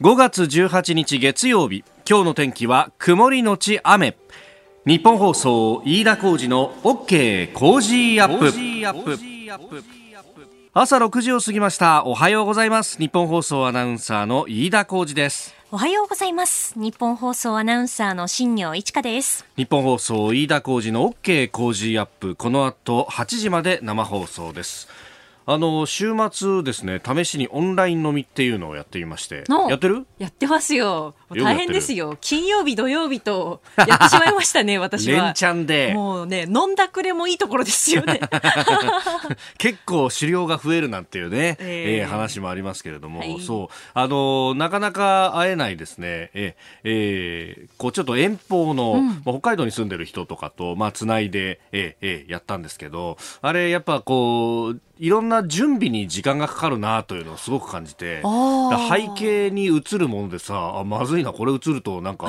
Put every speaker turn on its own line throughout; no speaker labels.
5月18日月曜日今日の天気は曇りのち雨。ニッポン放送飯田浩司の OK コージーアップ。朝6時を過ぎました。おはようございます。ニッポン放送アナウンサーの飯田浩司です。
おはようございます。ニッポン放送アナウンサーの新行市佳です。
ニッポン放送飯田浩司の OK コージーアップ。この後8時まで生放送ですあの週末ですね試しにオンライン飲みっていうのをやっていまして。やってる？
やってますよ大変ですよ。金曜日土曜日とやってしまいましたね 私は。
連チャンで。
もうね飲んだくれもいいところですよね。
結構狩猟が増えるなんていうね、えー、えー、話もありますけれども、はい、そう。あのなかなか会えないですね。ええー、こうちょっと遠方の、うん、北海道に住んでる人とかとまあつないでえー、えー、やったんですけどあれやっぱこういろんな準備に時間がかかるなというのをすごく感じて。背景に映るものでさあまずいなこれ映るとなんか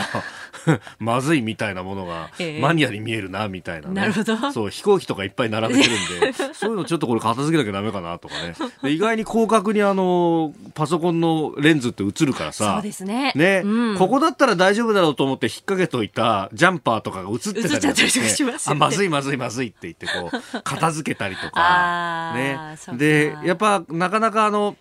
まずいみたいなものがマニアに見えるなみたいな、ね、
なるほど。
そう飛行機とかいっぱい並べてるんで そういうのちょっとこれ片付けなきゃダメかなとかね。で意外に広角にあのパソコンのレンズって映るからさ
そうですね。
ね、うん、ここだったら大丈夫だろうと思って引っ掛けといたジャンパーとかが映ってたり
とか、ね、
あまずいまずいまずいって言ってこう片付けたりとかね。でやっぱなかなかあの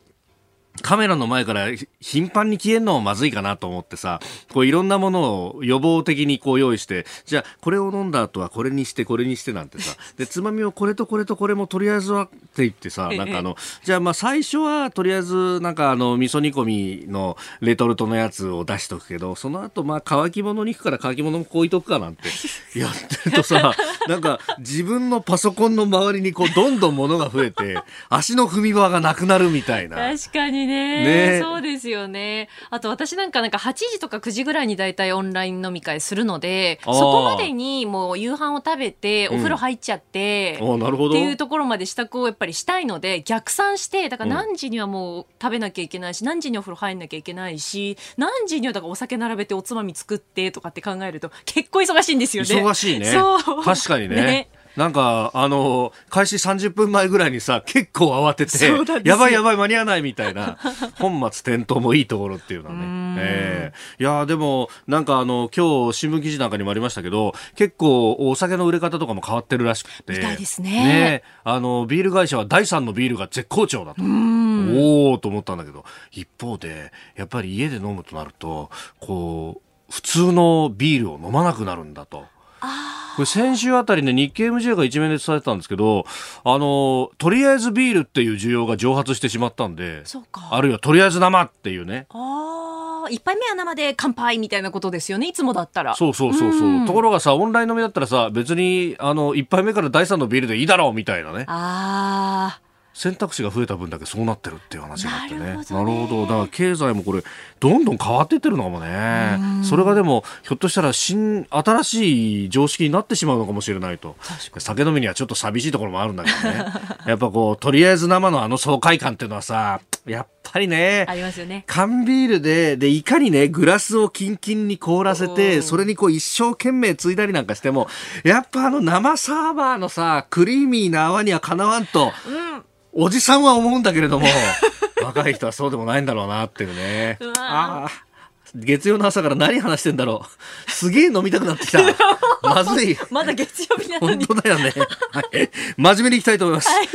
カメラの前から頻繁に消えるのもまずいかなと思ってさ、こういろんなものを予防的にこう用意して、じゃあこれを飲んだ後はこれにしてこれにしてなんてさ、で、つまみをこれとこれとこれもとりあえずはって言ってさ、なんかあの、じゃあまあ最初はとりあえずなんかあの味噌煮込みのレトルトのやつを出しとくけど、その後まあ乾き物肉から乾き物もこういとくかなんて やってるとさ、なんか自分のパソコンの周りにこうどんどん物が増えて、足の踏み場がなくなるみたいな。
確かにね。ねそうですよね。あと私なんかなんか8時とか9時ぐらいに大体オンライン飲み会するので、そこまでにもう夕飯を食べて、お風呂入っちゃって、
うん、なるほ
どっていうところまで支度をやっぱりしたいので、逆算して、だから何時にはもう食べなきゃいけないし、何時にお風呂入んなきゃいけないし、何時にはだからお酒並べておつまみ作ってとかって考えると、結構忙しいんですよね。
忙しいね。確かにね。ねなんか、あの、開始30分前ぐらいにさ、結構慌てて、やばいやばい間に合わないみたいな、本末転倒もいいところっていうのはね。えー、いやでも、なんかあの、今日新聞記事なんかにもありましたけど、結構お酒の売れ方とかも変わってるらしくて。み
たいですね。ね。
あの、ビール会社は第3のビールが絶好調だと。おおと思ったんだけど、一方で、やっぱり家で飲むとなると、こう、普通のビールを飲まなくなるんだと。これ先週あたりね、日経 MJ が一面で伝えてたんですけど、あの、とりあえずビールっていう需要が蒸発してしまったんで、あるいはとりあえず生っていうね。
ああ、一杯目は生で乾杯みたいなことですよね、いつもだったら。
そうそうそうそう。うところがさ、オンライン飲みだったらさ、別に、あの、一杯目から第三のビールでいいだろうみたいなね。
ああ。
選択肢が増えた分だけそうなってるっていう話があってね。なるほど、ね、だから経済もこれ、どんどん変わっていってるのかもね。それがでも、ひょっとしたら新、新しい常識になってしまうのかもしれないと。酒飲みにはちょっと寂しいところもあるんだけどね。やっぱこう、とりあえず生のあの爽快感っていうのはさ、やっぱりね。
ありますよね。
缶ビールで、で、いかにね、グラスをキンキンに凍らせて、それにこう一生懸命ついだりなんかしても、やっぱあの生サーバーのさ、クリーミーな泡にはかなわんと、うんおじさんは思うんだけれども、若い人はそうでもないんだろうなっていうね。うああ。月曜の朝から何話してんだろう。すげえ飲みたくなってきた。まずい。
まだ月曜日なの
に。本当だよね。はい。真面目にいきたいと思います。はい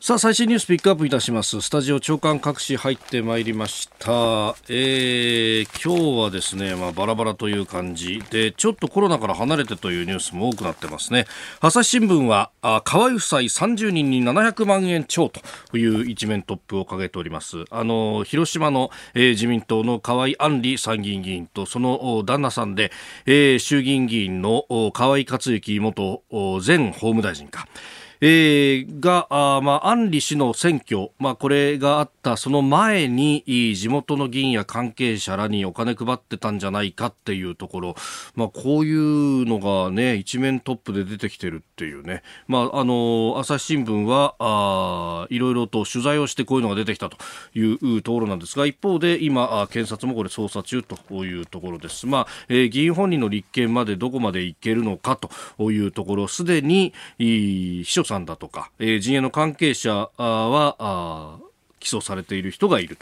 さあ最新ニュースピックアップいたします。スタジオ長官各紙入ってまいりました、えー、今日はですね、まあ、バラバラという感じ。でちょっとコロナから離れてというニュースも多くなってますね。朝日新聞はあ河合夫妻30人に700万円超という一面トップを掲げております。あの広島の、えー、自民党の河合案里参議院議員とその旦那さんで、えー、衆議院議員の河合克行元前法務大臣か。えー、が、あまあ、安里氏の選挙、まあ、これがあったその前に、地元の議員や関係者らにお金配ってたんじゃないかっていうところ、まあ、こういうのがね、一面トップで出てきてるっていうね、まあ、あの、朝日新聞は、あいろいろと取材をしてこういうのが出てきたというところなんですが、一方で今、検察もこれ捜査中というところです。まあ、えー、議員本人の立件までどこまでいけるのかというところ、すでに、秘書さんだとか、えー、陣営の関係者は起訴されている人がいる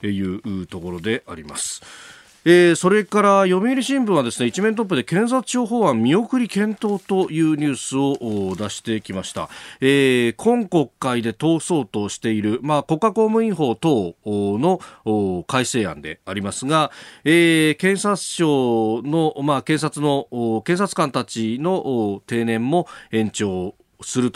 というところであります。えー、それから読売新聞はですね一面トップで検察庁法案見送り検討というニュースを出してきました、えー、今国会で通そうとしている、まあ、国家公務員法等の改正案でありますが、えー、検察庁の、まあ、検察の検察官たちの定年も延長する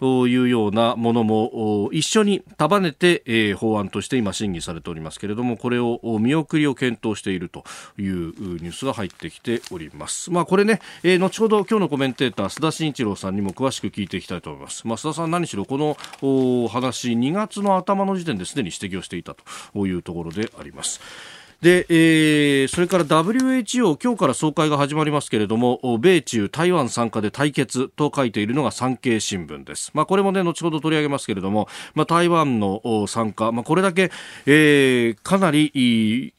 というようなものも一緒に束ねて、えー、法案として今審議されておりますけれどもこれを見送りを検討しているというニュースが入ってきております。まあこれね、えー、後ほど今日のコメンテーター須田慎一郎さんにも詳しく聞いていきたいと思います。まあ須田さん何しろこの話2月の頭の時点ですでに指摘をしていたというところであります。で、えー、それから WHO 今日から総会が始まりますけれども米中台湾参加で対決と書いているのが産経新聞です、まあ、これもね後ほど取り上げますけれども、まあ、台湾の参加、まあ、これだけ、えー、かなり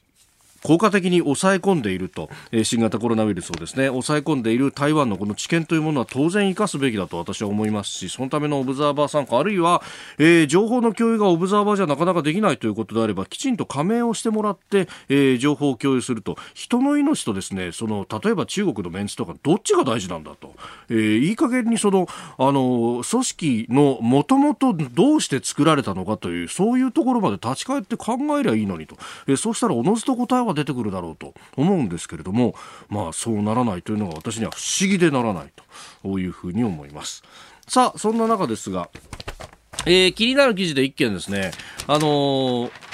効果的に抑え込んでいると、えー、新型コロナウイルスをですね抑え込んでいる台湾のこの知見というものは当然生かすべきだと私は思いますしそのためのオブザーバー参加あるいは、えー、情報の共有がオブザーバーじゃなかなかできないということであればきちんと加盟をしてもらって、えー、情報を共有すると。人の命とですねその例えば中国のメンツとかどっちが大事なんだと、えー、いい加減にそのあの組織のもともとどうして作られたのかというそういうところまで立ち返って考えりゃいいのにと、えー、そうしたらおのずと答えは出てくるだろうと思うんですけれどもまあそうならないというのが私には不思議でならないというふうに思います。さあそんな中ですがえー、気になる記事で一件ですね、あのー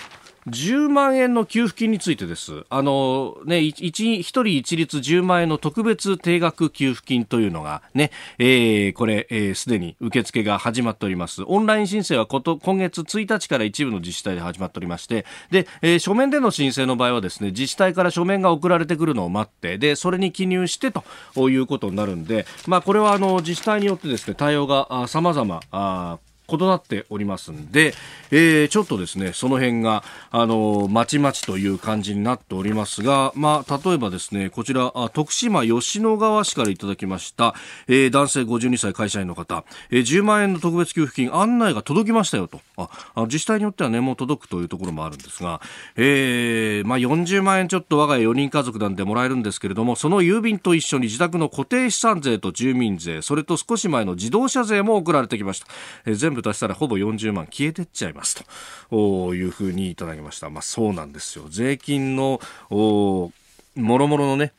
10万円の給付金についてです。あの、ね、一人一律10万円の特別定額給付金というのがね、えー、これ、す、えー、で、に受付が始まっております。オンライン申請はこと今月1日から一部の自治体で始まっておりまして、で、えー、書面での申請の場合はですね、自治体から書面が送られてくるのを待って、で、それに記入してということになるんで、まあ、これはあの、自治体によってですね、対応が様々、異なっておりますんで、えー、ちょっとですね、その辺が、あの、まちまちという感じになっておりますが、まあ、例えばですね、こちら、徳島吉野川市からいただきました、えー、男性52歳会社員の方、えー、10万円の特別給付金案内が届きましたよと。あ、あ自治体によってはね、もう届くというところもあるんですが、えー、まあ、40万円ちょっと我が家4人家族なんでもらえるんですけれども、その郵便と一緒に自宅の固定資産税と住民税、それと少し前の自動車税も送られてきました。えー、全部足したらほぼ40万消えてっちゃいますというふうにいただきました。まあそうなんですよ。税金のもろもろのね、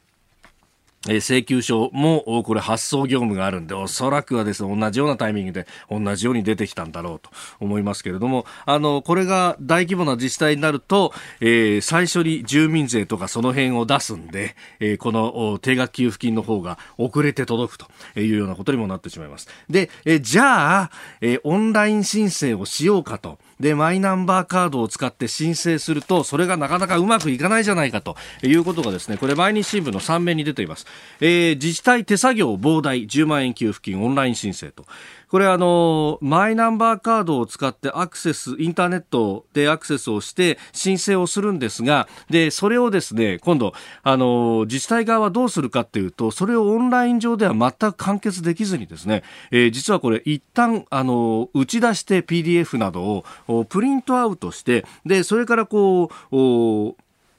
え請求書もこれ発送業務があるんで、おそらくはですね、同じようなタイミングで同じように出てきたんだろうと思いますけれども、あの、これが大規模な自治体になると、えー、最初に住民税とかその辺を出すんで、えー、この定額給付金の方が遅れて届くというようなことにもなってしまいます。で、えー、じゃあ、えオンライン申請をしようかと。で、マイナンバーカードを使って申請すると、それがなかなかうまくいかないじゃないかということがですね、これ毎日新聞の3面に出ています。えー、自治体手作業膨大10万円給付金オンライン申請と。これあの、マイナンバーカードを使ってアクセス、インターネットでアクセスをして申請をするんですが、で、それをですね、今度、あの、自治体側はどうするかっていうと、それをオンライン上では全く完結できずにですね、えー、実はこれ一旦、あの、打ち出して PDF などをプリントアウトして、で、それからこう、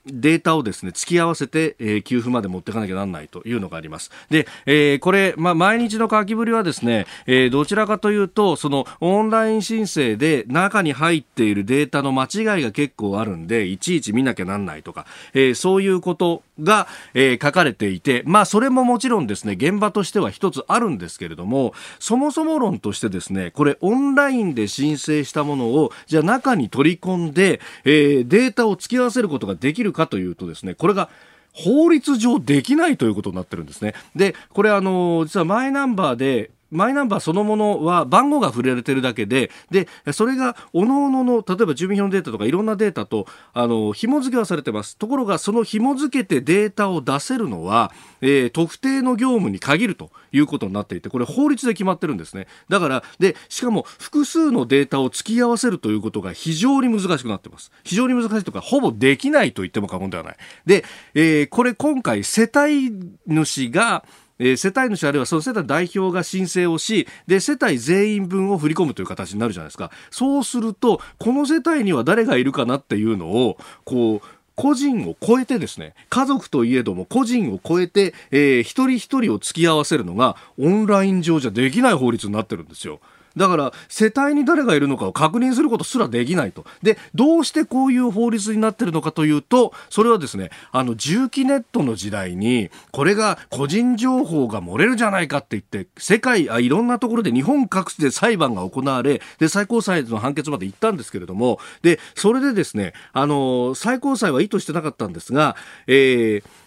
データをですね、突き合わせて、えー、給付まで持っていかなきゃなんないというのがあります。で、えー、これ、まあ、毎日の書きぶりはですね、えー、どちらかというと、その、オンライン申請で中に入っているデータの間違いが結構あるんで、いちいち見なきゃなんないとか、えー、そういうことが、えー、書かれていて、まあ、それももちろんですね、現場としては一つあるんですけれども、そもそも論としてですね、これ、オンラインで申請したものを、じゃあ中に取り込んで、えー、データを突き合わせることができるかというとですね、これが法律上できないということになってるんですね。で、これあの、実はマイナンバーで、マイナンバーそのものは番号が触れられてるだけで、で、それが各々の、例えば住民票のデータとかいろんなデータと、あの、紐付けはされてます。ところが、その紐付けてデータを出せるのは、えー、特定の業務に限るということになっていて、これ法律で決まってるんですね。だから、で、しかも複数のデータを突き合わせるということが非常に難しくなってます。非常に難しいとか、ほぼできないと言っても過言ではない。で、えー、これ今回世帯主が、えー、世帯主あるいはその世帯代表が申請をしで世帯全員分を振り込むという形になるじゃないですかそうするとこの世帯には誰がいるかなっていうのをこう個人を超えてですね家族といえども個人を超えて、えー、一人一人を突き合わせるのがオンライン上じゃできない法律になってるんですよ。だから世帯に誰がいるのかを確認することすらできないと。で、どうしてこういう法律になっているのかというと、それはですね、あの、重機ネットの時代に、これが個人情報が漏れるじゃないかって言って、世界、あいろんなところで日本各地で裁判が行われ、で、最高裁の判決まで行ったんですけれども、で、それでですね、あの、最高裁は意図してなかったんですが、えー、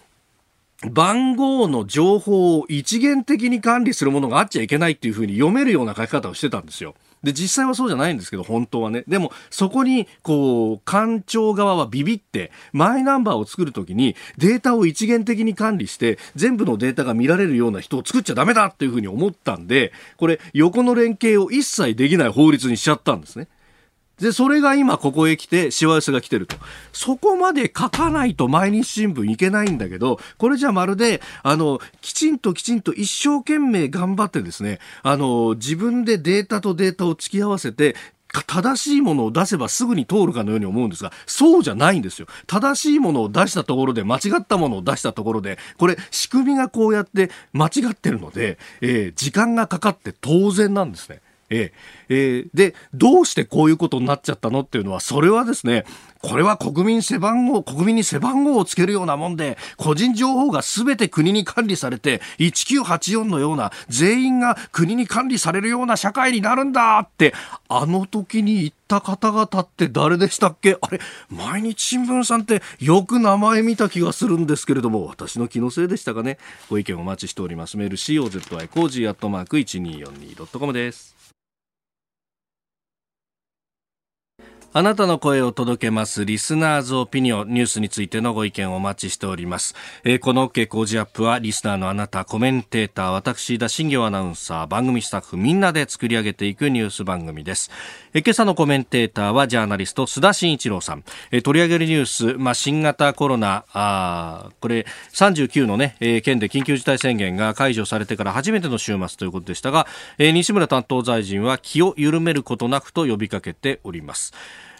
番号の情報を一元的に管理するものがあっちゃいけないっていうふうに読めるような書き方をしてたんですよ。で、実際はそうじゃないんですけど、本当はね。でも、そこに、こう、官庁側はビビって、マイナンバーを作るときに、データを一元的に管理して、全部のデータが見られるような人を作っちゃダメだっていうふうに思ったんで、これ、横の連携を一切できない法律にしちゃったんですね。で、それが今ここへ来て、しわ寄せが来てると。そこまで書かないと毎日新聞いけないんだけど、これじゃまるで、あの、きちんときちんと一生懸命頑張ってですね、あの、自分でデータとデータを突き合わせて、正しいものを出せばすぐに通るかのように思うんですが、そうじゃないんですよ。正しいものを出したところで、間違ったものを出したところで、これ、仕組みがこうやって間違ってるので、えー、時間がかかって当然なんですね。ええー、で、どうしてこういうことになっちゃったのっていうのは、それはですね、これは国民背番号、国民に背番号をつけるようなもんで、個人情報が全て国に管理されて、1984のような、全員が国に管理されるような社会になるんだって、あの時に言った方々って誰でしたっけ？あれ、毎日新聞さんってよく名前見た気がするんですけれども、私の気のせいでしたかね？ご意見お待ちしております。メール COZY コージーアットマーク 1242.com です。あなたの声を届けますリスナーズオピニオンニュースについてのご意見をお待ちしております。えー、この OK 工事アップはリスナーのあなた、コメンテーター、私、田新行アナウンサー、番組スタッフみんなで作り上げていくニュース番組です。えー、今朝のコメンテーターはジャーナリスト須田慎一郎さん。えー、取り上げるニュース、まあ、新型コロナ、あこれ39のね、えー、県で緊急事態宣言が解除されてから初めての週末ということでしたが、えー、西村担当大臣は気を緩めることなくと呼びかけております。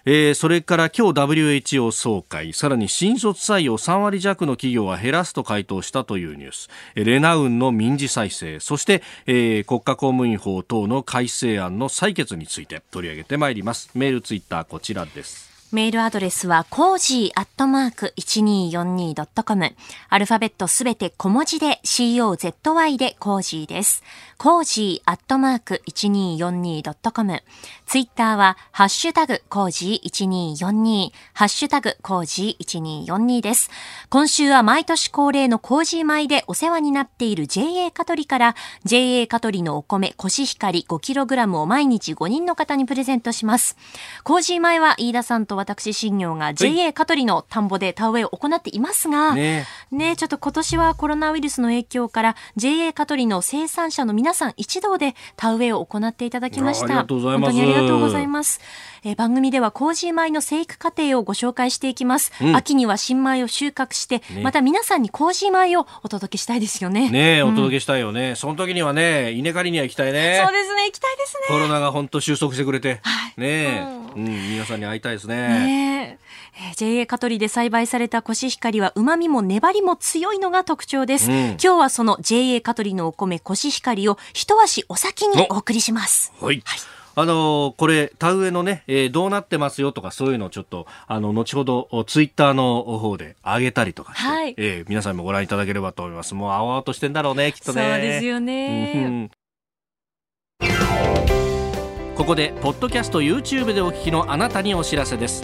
えー、それから今日 WHO 総会さらに新卒採用3割弱の企業は減らすと回答したというニュースレナウンの民事再生そして、えー、国家公務員法等の改正案の採決について取り上げてまいりますメールツイッターこちらです
メールアドレスは、コージーアットマーク 1242.com。アルファベットすべて小文字で COZY でコージーです。コージーアットマーク 1242.com。ツイッターは、ハッシュタグコージー1242、ハッシュタグコージー1242です。今週は毎年恒例のコージー米でお世話になっている JA かとりから、JA カトリのお米コシヒカリ 5kg を毎日5人の方にプレゼントします。コージー米は飯田さんと私、新業が JA カトリの田んぼで田植えを行っていますが、ねねちょっと今年はコロナウイルスの影響から JA カトリの生産者の皆さん一同で田植えを行っていただきました。あり
がとうございます。
本当にありがとうございます。えー、番組では麹米の生育過程をご紹介していきます、うん、秋には新米を収穫して、ね、また皆さんに麹米をお届けしたいですよね。
ね、お届けしたいよね。その時にはね稲刈りには行きたいね。
そうですね行きたいですね。
コロナが本当収束してくれて、はい、ね、うん、うん、皆さんに会いたいですね。
ねえ。ー、JA 香取で栽培されたコシヒカリは旨味も粘りも強いのが特徴です、うん、今日はその JA 香取のお米コシヒカリを一足お先にお送りします
はい、はいあのこれ、田植えのね、えー、どうなってますよとか、そういうのをちょっと、あの、後ほど、ツイッターの方で上げたりとかして、はい、えー、皆さんもご覧いただければと思います。もう、青々としてんだろうね、きっとね。
そうですよね。
ここで、ポッドキャスト YouTube でお聞きのあなたにお知らせです。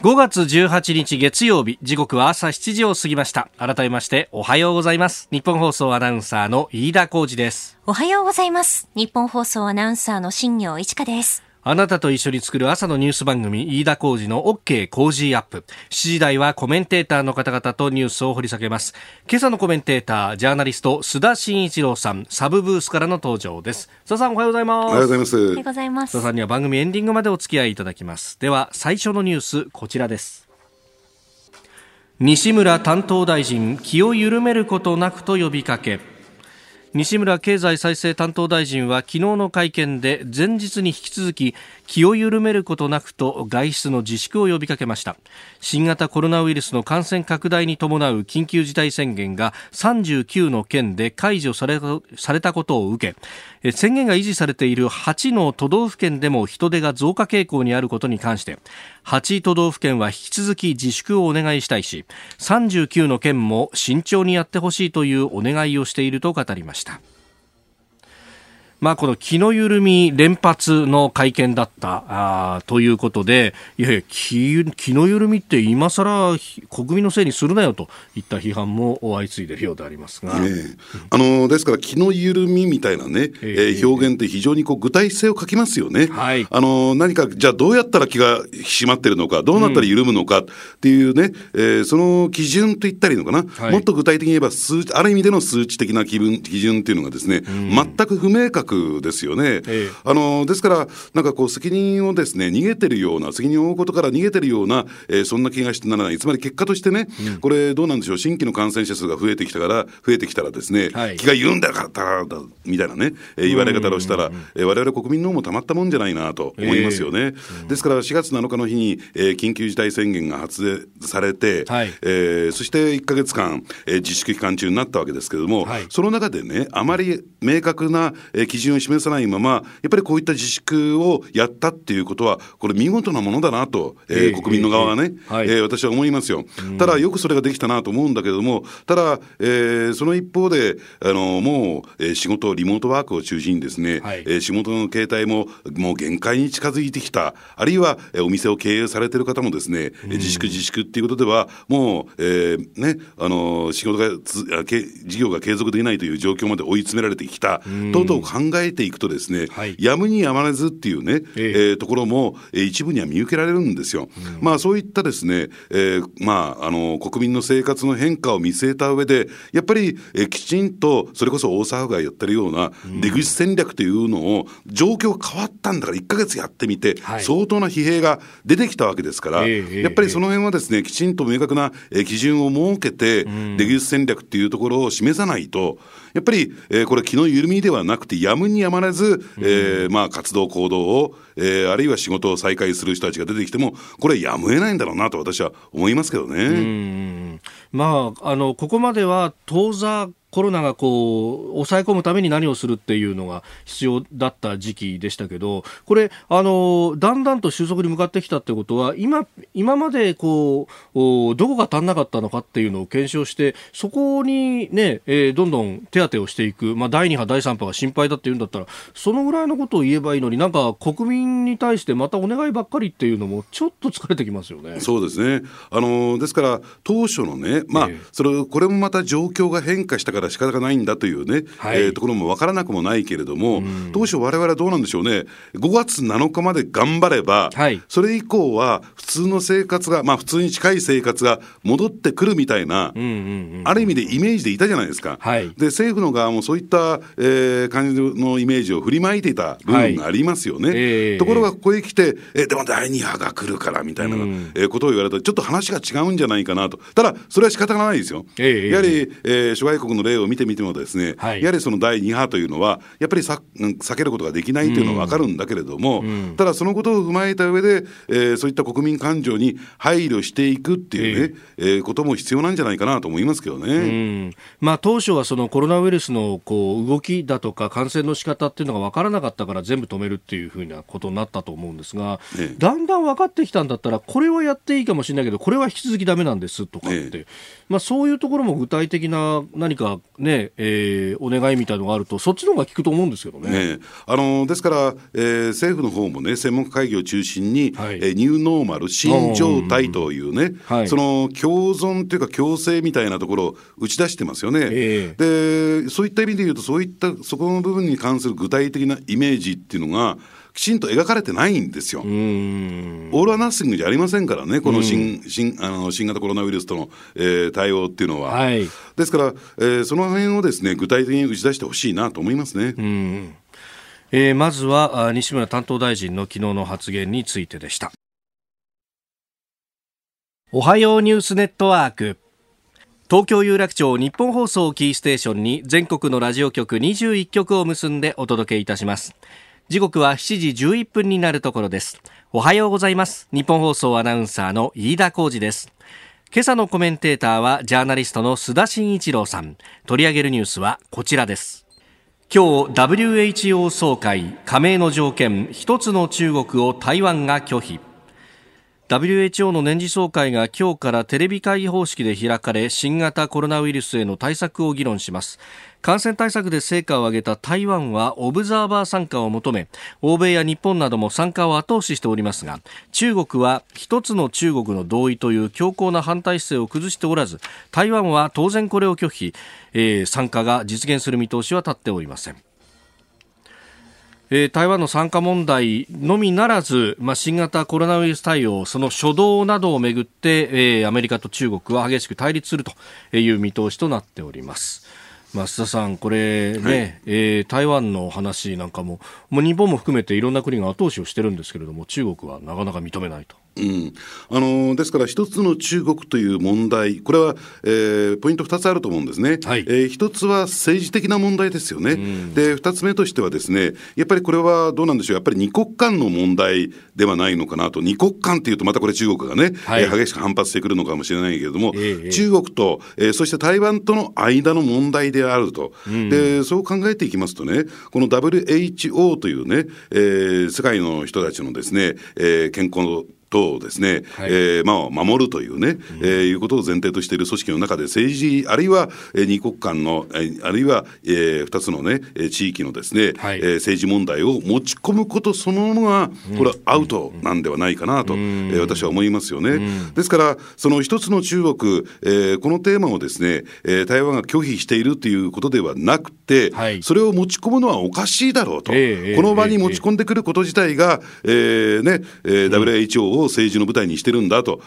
5月18日月曜日時刻は朝7時を過ぎました。改めましておはようございます。日本放送アナウンサーの飯田浩二です。
おはようございます。日本放送アナウンサーの新業一華です。
あなたと一緒に作る朝のニュース番組飯田浩二の OK 工事アップ。7時台はコメンテーターの方々とニュースを掘り下げます。今朝のコメンテータージャーナリスト須田慎一郎さんサブブースからの登場です。須田さんおはようございます。
おはようございます。
おはようございます。
須田さんには番組エンディングまでお付き合いいただきます。では最初のニュースこちらです。西村担当大臣気を緩めることなくと呼びかけ西村経済再生担当大臣は昨日の会見で前日に引き続き気を緩めることなくと外出の自粛を呼びかけました。新型コロナウイルスの感染拡大に伴う緊急事態宣言が39の県で解除されされたことを受け宣言が維持されている8の都道府県でも人出が増加傾向にあることに関して8都道府県は引き続き自粛をお願いしたいし39の県も慎重にやってほしいというお願いをしていると語りました。まあ、この気の緩み連発の会見だったあということで、いやいや気、気の緩みって今更国民のせいにするなよといった批判も相次いでいるようでありますが。
えあのですから気の緩みみたいなね、えー、表現って非常にこう具体性を書きますよね。
はい、
あの何かじゃあどうやったら気が引き締まってるのか、どうなったら緩むのかっていうね、うん、えー、その基準と言ったらいいのかな、はい、もっと具体的に言えば数ある意味での数値的な基準基準っていうのがですね、うん、全く不明確ですよね。ええ、あのですから、なんかこう、責任をですね逃げてるような、責任を負うことから逃げてるような、えー、そんな気がしてならない、つまり結果としてね、うん、これ、どうなんでしょう、新規の感染者数が増えてきたから、増えてきたらですね、はい、気が緩んだからだみたいなね、えー、言われ方をしたら、えー、我々国民の方もたまったもんじゃないなと思いますよね。えー、ですから、4月7日の日に、えー、緊急事態宣言が発令されて、はい、えー、そして1か月間、えー、自粛期間中になったわけですけれども、はい、その中でね、あまり明確な、えー、基準を示さないまま、やっぱりこういった自粛をやったっていうことは、これ、見事なものだなと、えー、国民の側がね、えー、えー、私は思いますよ。ただ、よくそれができたなと思うんだけれども、ただ、えー、その一方で、あのもう、えー、仕事、リモートワークを中心にですね、はい、えー、仕事の形態ももう限界に近づいてきた、あるいは、えー、お店を経営されてる方もですね、自粛自粛っていうことでは、もう、えー、ね、あの仕事がつけ、事業が継続できないという状況まで追い詰められてきた、と々考えていくとですね、はい、やむにやまれずっていうね、えー、えー、ところも、えー、一部には見受けられるんですよ。うん、まあそういったですね、えー、まああの国民の生活の変化を見据えた上で、やっぱり、えー、きちんとそれこそ大阪府がやってるような出口戦略というのを、状況変わったんだから1か月やってみて、はい、相当な疲弊が出てきたわけですから、えー、やっぱりその辺はですね、きちんと明確な、えー、基準を設けて、出口戦略っていうところを示さないと、やっぱり、えー、これ気の緩みではなくてやむにやまらず、えー、まあ活動行動を、えー、あるいは仕事を再開する人たちが出てきてもこれやむを得ないんだろうなと私は思いますけどね。
まああのここまでは当座コロナがこう抑え込むために何をするっていうのが必要だった時期でしたけどこれあのだんだんと収束に向かってきたってことは今今までこうどこが足んなかったのかっていうのを検証してそこにね、えー、どんどん手当てをしていく、まあ、第2波第3波が心配だっていうんだったらそのぐらいのことを言えばいいのになんか国民に対してまたお願いばっかりっていうのもちょっと疲れてきますよね。
そうですね。あのですから当初のね、まあ、えー、それこれもまた状況が変化したから仕方がないんだというね、はい、えー、ところも分からなくもないけれども、うん、当初我々はどうなんでしょうね。5月7日まで頑張れば、はい、それ以降は普通の生活がまあ普通に近い生活が戻ってくるみたいな、うんうんうん、ある意味でイメージでいたじゃないですか。はい、で政府の側もそういった、えー、感じのイメージを振りまいていた部分がありますよね。はいえ。ー、ところがここへ来て、えでも第2波が来るからみたいな、うん、えー、ことを言われたらちょっと話が違うんじゃないかなと。ただそれは仕方がないですよ。えー、やはり、えー、諸外国の例を見てみてもですね、はい、やはりその第2波というのはやっぱりさ避けることができないというのは分かるんだけれども、うん、ただそのことを踏まえた上で、えー、そういった国民感情に配慮していくっていうね、えー、えー、ことも必要なんじゃないかなと思いますけどね。うん、
まあ、当初はそのコロナウイルスのこう動きだとか感染の仕方っていうのが分からなかったから全部止めるっていうふうなことになったと思うんですが、ええ、だんだん分かってきたんだったらこれはやっていいかもしれないけどこれは引き続きだめなんですとかって、え、まあ、そういうところも具体的な何かな、ねえー、お願いみたいのがあると、そっちの方が効くと思うんですけどね。
ねあのですから、えー、政府の方もね、専門家会議を中心に、はい、えー、ニューノーマル、新状態というね、はい、その共存というか、共生みたいなところを打ち出してますよね。えー、でそういった意味で言うと、そういったそこの部分に関する具体的なイメージっていうのが、きちんと描かれてないんですよ。オール・ア・ナッシングじゃありませんからね、この新新あの新型コロナウイルスとの、えー、対応っていうのは。はい、ですから、えー、その辺をですね具体的に打ち出してほしいなと思いますね。うん
えー、まずは西村担当大臣の昨日の発言についてでした。おはようニュースネットワーク。東京有楽町日本放送キーステーションに全国のラジオ局21局を結んでお届けいたします。時刻は7時11分になるところです。おはようございます。日本放送アナウンサーの飯田浩二です。今朝のコメンテーターはジャーナリストの須田慎一郎さん。取り上げるニュースはこちらです。今日 WHO 総会。加盟の条件。一つの中国を台湾が拒否。WHO の年次総会が今日からテレビ会議方式で開かれ新型コロナウイルスへの対策を議論します。感染対策で成果を上げた台湾はオブザーバー参加を求め欧米や日本なども参加を後押ししておりますが中国は一つの中国の同意という強硬な反対姿勢を崩しておらず台湾は当然これを拒否、えー、参加が実現する見通しは立っておりません。えー、台湾の参加問題のみならず、まあ、新型コロナウイルス対応、その初動などをめぐって、えー、アメリカと中国は激しく対立するという見通しとなっております。増田さん、これね、はい、えー、台湾の話なんかも、もう日本も含めていろんな国が後押しをしてるんですけれども、中国はなかなか認めないと。
うん、あのですから、一つの中国という問題、これは、えー、ポイント2つあると思うんですね、はい。えー、一つは政治的な問題ですよね、うん、で2つ目としては、ですねやっぱりこれはどうなんでしょう、やっぱり二国間の問題ではないのかなと、二国間っていうと、またこれ、中国がね、はい、えー、激しく反発してくるのかもしれないけれども、えー、中国と、えー、そして台湾との間の問題であると、うん、でそう考えていきますとね、この WHO というね、えー、世界の人たちのですね、えー、健康とですね、はい、えー、まあ、守るというね、うん、えー、いうことを前提としている組織の中で政治、あるいは、えー、二国間の、えー、あるいは、えー、二つのね、地域のですね、はい、えー、政治問題を持ち込むことそのものが、これはアウトなんではないかなと、うん、えー、私は思いますよね。うん、ですから、その一つの中国、えー、このテーマをですね、えー、台湾が拒否しているということではなくて、はい、それを持ち込むのはおかしいだろうと、えー、この場に持ち込んでくること自体が、えーねえー、WHO を政治の舞台にしてるんだと、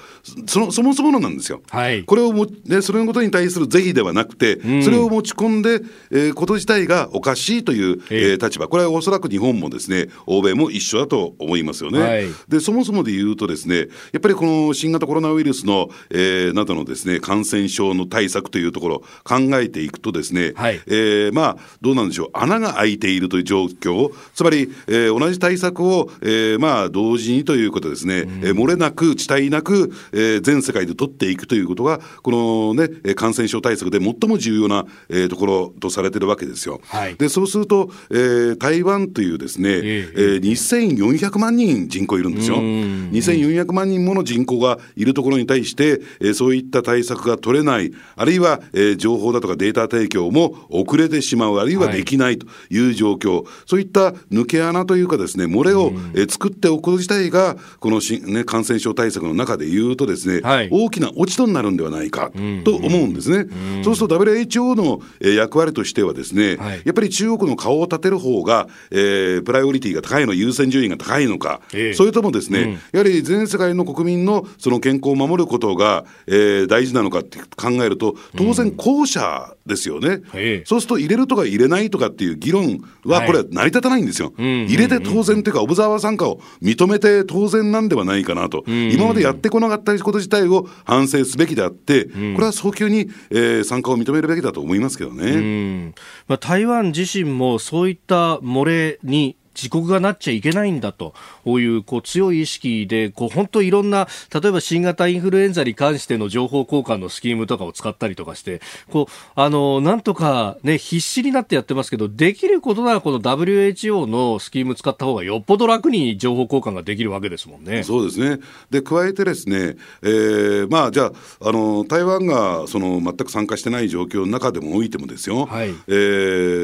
そのそもそものなんですよ。はい、これをも、ね、それのことに対する是非ではなくて、うん、それを持ち込んで、えー、こと自体がおかしいという、えー、立場、これはおそらく日本もですね、欧米も一緒だと思いますよね。はい、で、そもそもで言うとですね、やっぱりこの新型コロナウイルスの、えー、などのですね、感染症の対策というところを考えていくとですね、はい、えー、まあ、どうなんでしょう、穴が開いているという状況、つまり、えー、同じ対策を、えー、まあ、同時にということですね、うん、えー、漏れなく、遅滞なく、えー、全世界で取っていくということが、このね、感染症対策で最も重要な、えー、ところとされてるわけですよ。はい、で、そうすると、えー、台湾というですね、えー、えー、2400万人人口いるんですよ。2400万人もの人口がいるところに対して、えー、そういった対策が取れない、あるいは、えー、情報だとかデータ提供も遅れてしまう、あるいはできないという状況、はい、そういった抜け穴というかですね、漏れを、えー、作っておくこと自体が、このし、ね、感染症対策策の中で言うとですね、はい、大きな落ち度になるんではないかと思うんですね。うん。うん、そうすると WHO の役割としてはですね、はい、やっぱり中国の顔を立てる方が、えー、プライオリティが高いの、優先順位が高いのか、えー、それともですね、うん、やはり全世界の国民のその健康を守ることが、えー、大事なのかって考えると、当然後者ですよね、え。ー、そうすると入れるとか入れないとかっていう議論は、これ、成り立たないんですよ。入れて当然というか、オブザーバー参加を認めて当然なんではないかなと。うん今までやってこなかったこと自体を反省すべきであって、これは早急に、えー、参加を認めるべきだと思いますけどね。
まあ、台湾自身もそういった漏れに自国がなっちゃいけないんだというこう強い意識でこう本当いろんな例えば新型インフルエンザに関しての情報交換のスキームとかを使ったりとかしてこうあのなんとか、ね、必死になってやってますけどできることならこの WHO のスキーム使った方がよっぽど楽に情報交換ができるわけですもんね。
そうですね。で加えてですね、えー、まあじゃああの台湾がその全く参加してない状況の中でもおいてもですよ、はい、え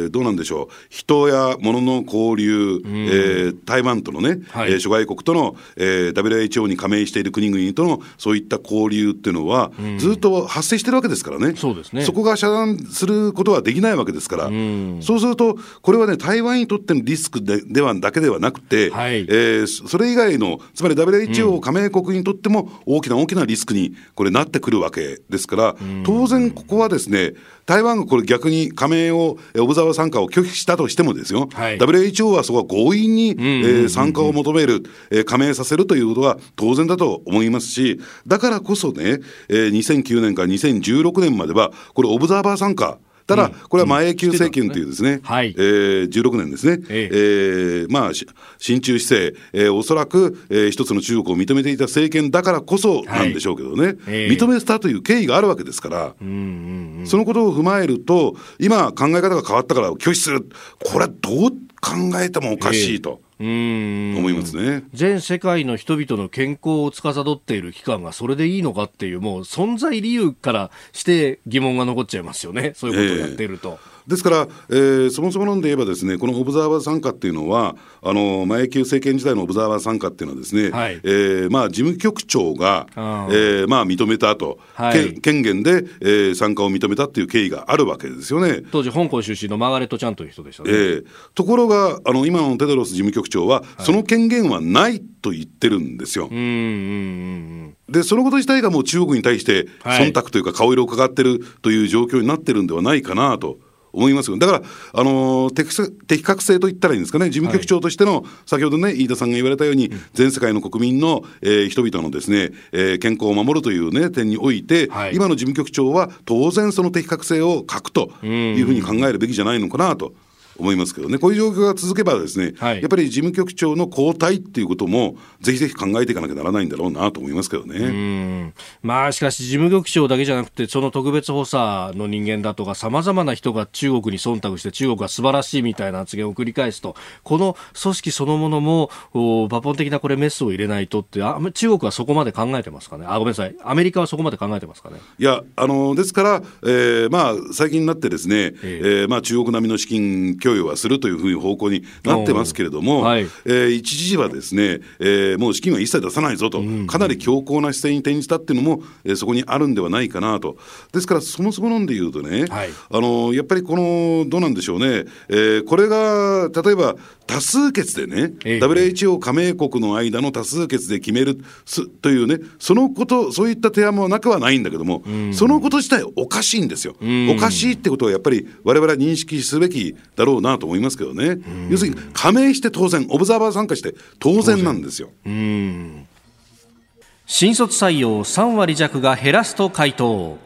ー、どうなんでしょう。人や物の交流えー、台湾とのね、はい、えー、諸外国との、えー、WHO に加盟している国々とのそういった交流っていうのは、うん、ずっと発生してるわけですからね。
そうですね。
そこが遮断することはできないわけですから、うん、そうすると、これはね、台湾にとってのリスクでではだけではなくて、はい、えー、それ以外の、つまり WHO 加盟国にとっても大きな大きなリスクにこれなってくるわけですから、当然ここはですね、台湾がこれ逆に加盟を、オブザーバー参加を拒否したとしてもですよ、はい、WHO はそこは強引に、えー、参加を求める、えー、加盟させるということは当然だと思いますし、だからこそね、えー、2009年から2016年までは、これオブザーバー参加、ただ、これは前永久政権というですね、えー、16年ですね、ええ。ー、まあ、親中姿勢、えー、おそらく、えー、一つの中国を認めていた政権だからこそなんでしょうけどね、認めたという経緯があるわけですから、うんそのことを踏まえると、今、考え方が変わったから拒否する、これはどう考えてもおかしいと。えーうん。思いますね。
全世界の人々の健康を司っている機関がそれでいいのかっていうもう存在理由からして疑問が残っちゃいますよね。そういうことをやっていると。
えーですから、えー、そもそも論で言えばですねこのオブザーバー参加っていうのはあの前級政権時代のオブザーバー参加っていうのはですね、はい、えー、まあ、事務局長が、えー、まあ、認めたと、はい、権限で、えー、参加を認めたっていう経緯があるわけですよね。
当時香港出身のマーガレット・ちゃんという人でしたね、え
ー、ところがあの今のテドロス事務局長は、はい、その権限はないと言ってるんですよ。うんうんうんでそのこと自体がもう中国に対して忖度というか顔色を伺ってるという状況になってるんではないかなと。思いますよ。だから、あのー、適格性といったらいいんですかね、事務局長としての、はい、先ほどね、飯田さんが言われたように、うん、全世界の国民の、えー、人々のですね、えー、健康を守るという、ね、点において、はい、今の事務局長は当然、その適格性を欠くというふうに考えるべきじゃないのかなと。思いますけどね、こういう状況が続けばですね、はい、やっぱり事務局長の交代っていうことも、ぜひぜひ考えていかなきゃならないんだろうなと思いますけどね。
まあ、しかし、事務局長だけじゃなくて、その特別補佐の人間だとか、さまざまな人が中国に忖度して、中国が素晴らしいみたいな発言を繰り返すと、この組織そのものも、抜本的なこれ、メスを入れないとって、あ中国はそこまで考えてますかね、あごめんなさい、アメリカはそこまで考えてますかね？
いや、あのですから、えーまあ、最近になってですね、えー、えー、まあ、中国並みの資金供与はするというふういう方向になってますけれども、はい、えー、一時はですね、えー、もう資金は一切出さないぞと、かなり強硬な姿勢に転じたっていうのも、えー、そこにあるんではないかなと。ですから、そもそも論で言うとね、はい、あのやっぱりこの、どうなんでしょうね、えー、これが例えば多数決でね、えー、WHO 加盟国の間の多数決で決めるというね、そのこと、そういった提案もなくはないんだけども、そのこと自体おかしいんですよ。おかしいってことはやっぱり我々は認識すべきだろうなと思いますけどね。要するに加盟して当然、オブザーバー参加して当然なんですよ。
新卒採用3割弱が減らすと回答。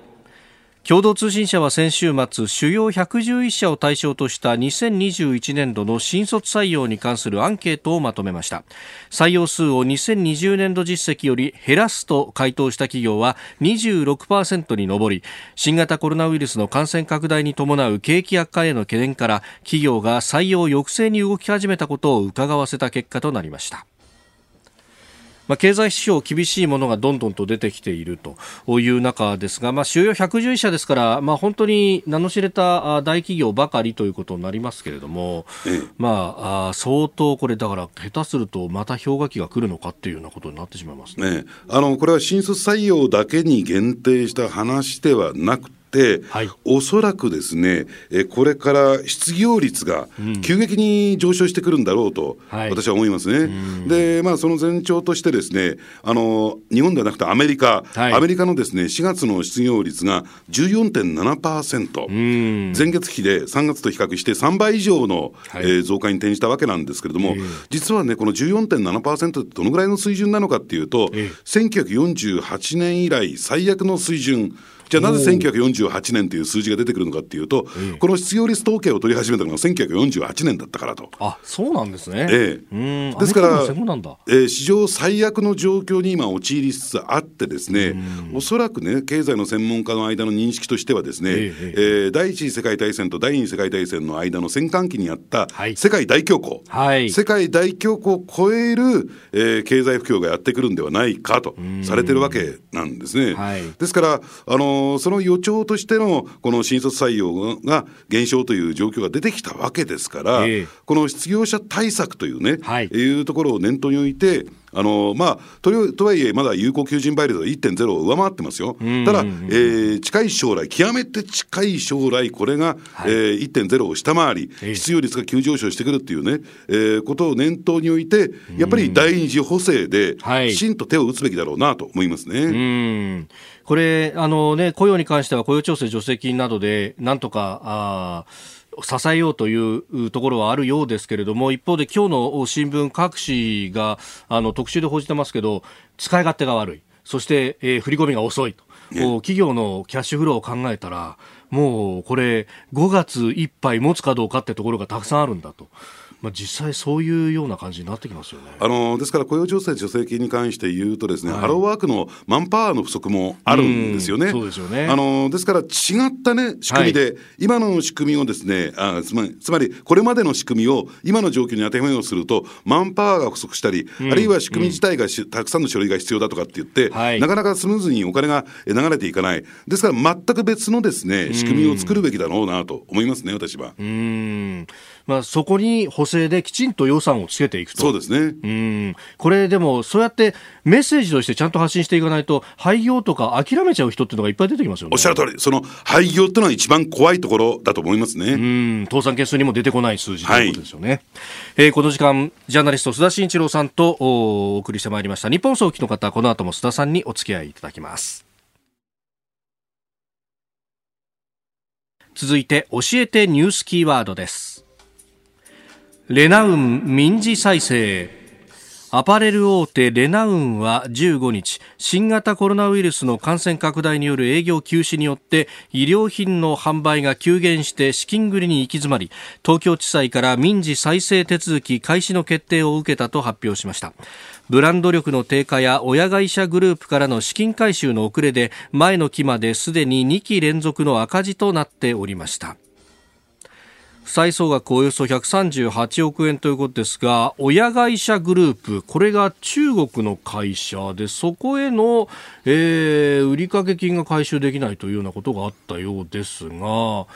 共同通信社は先週末主要111社を対象とした2021年度の新卒採用に関するアンケートをまとめました。採用数を2020年度実績より減らすと回答した企業は26%に上り新型コロナウイルスの感染拡大に伴う景気悪化への懸念から企業が採用抑制に動き始めたことを伺わせた結果となりました。まあ、経済指標厳しいものがどんどんと出てきているという中ですが、まあ、主要111社ですから、まあ、本当に名の知れた大企業ばかりということになりますけれども、まあ、あ相当これ、だから下手するとまた氷河期が来るのかっていうようなことになってしまいますね、
ね、あのこれは新卒採用だけに限定した話ではなくはい、おそらくですね、えこれから失業率が急激に上昇してくるんだろうと、私は思いますね。で、まあ、その前兆としてですね、あの日本ではなくてアメリカ、はい、アメリカのですね4月の失業率が14.7%、前月比で3月と比較して3倍以上の、はい、えー、増加に転じたわけなんですけれども、実はね、この14.7%ってどのぐらいの水準なのかっていうと、1948年以来最悪の水準じゃあなぜ1948年という数字が出てくるのかっていうと、ええ、この失業率統計を取り始めたのが1948年だったからと。
あそうなんですね。
ええ、ですから、えー、史上最悪の状況に今陥りつつあってですね、おそらくね、経済の専門家の間の認識としてはですね、えええー、第一次世界大戦と第二次世界大戦の間の戦艦期にあった世界大恐慌、はい、世界大恐慌を超える、えー、経済不況がやってくるんではないかとされてるわけなんですね。はい、ですから、あのー、その予兆としてのこの新卒採用が減少という状況が出てきたわけですから、えー、この失業者対策というね、はい、いうところを念頭に置いて、あのまあ、ととはいえ、まだ有効求人倍率は1.0を上回ってますよ、ただ、えー、近い将来、極めて近い将来、これが、はい、えー、1.0を下回り、失業率が急上昇してくるっていうね、えー、ことを念頭に置いて、やっぱり第二次補正で、きちんと手を打つべきだろうなと思いますね。
これあのね、雇用に関しては雇用調整助成金などで、なんとか、あ支えようというところはあるようですけれども一方で今日の新聞各紙があの特集で報じてますけど使い勝手が悪い。そして、えー、振り込みが遅いと、企業のキャッシュフローを考えたらもうこれ5月いっぱい持つかどうかってところがたくさんあるんだと。まあ、実際そういうような感じになってきますよね。
あのですから雇用調整助成金に関して言うとですね、はい、ハローワークのマンパワーの不足もあるんですよね。
そうですよね。
あのですから違ったね仕組みで、はい、今の仕組みをですねあつまりつまりこれまでの仕組みを今の状況に当てはめようとするとマンパワーが不足したり、うん、あるいは仕組み自体がし、うん、たくさんの書類が必要だとかって言って、はい、なかなかスムーズにお金が流れていかない。ですから全く別のですね仕組みを作るべきだろうなと思いますね私は。
うんまあ、そこに補正できちんと予算をつけていくと。
そうですね。
うん。これでも、そうやってメッセージとしてちゃんと発信していかないと、廃業とか諦めちゃう人っていうのがいっぱい出てきますよね。
おっしゃる通り、その廃業っていうのは一番怖いところだと思いますね。う
ん。倒産件数にも出てこない数字ということですよね。はい、えー、この時間、ジャーナリスト須田慎一郎さんとお送りしてまいりました。日本早期の方、この後も須田さんにお付き合いいただきます。続いて、教えてニュースキーワードです。レナウン民事再生。アパレル大手レナウンは15日新型コロナウイルスの感染拡大による営業休止によって医療品の販売が急減して資金繰りに行き詰まり東京地裁から民事再生手続き開始の決定を受けたと発表しました。ブランド力の低下や親会社グループからの資金回収の遅れで前の期まですでに2期連続の赤字となっておりました。負債総額およそ138億円ということですが親会社グループこれが中国の会社でそこへの、えー、売掛金が回収できないというようなことがあったようですが、まあ、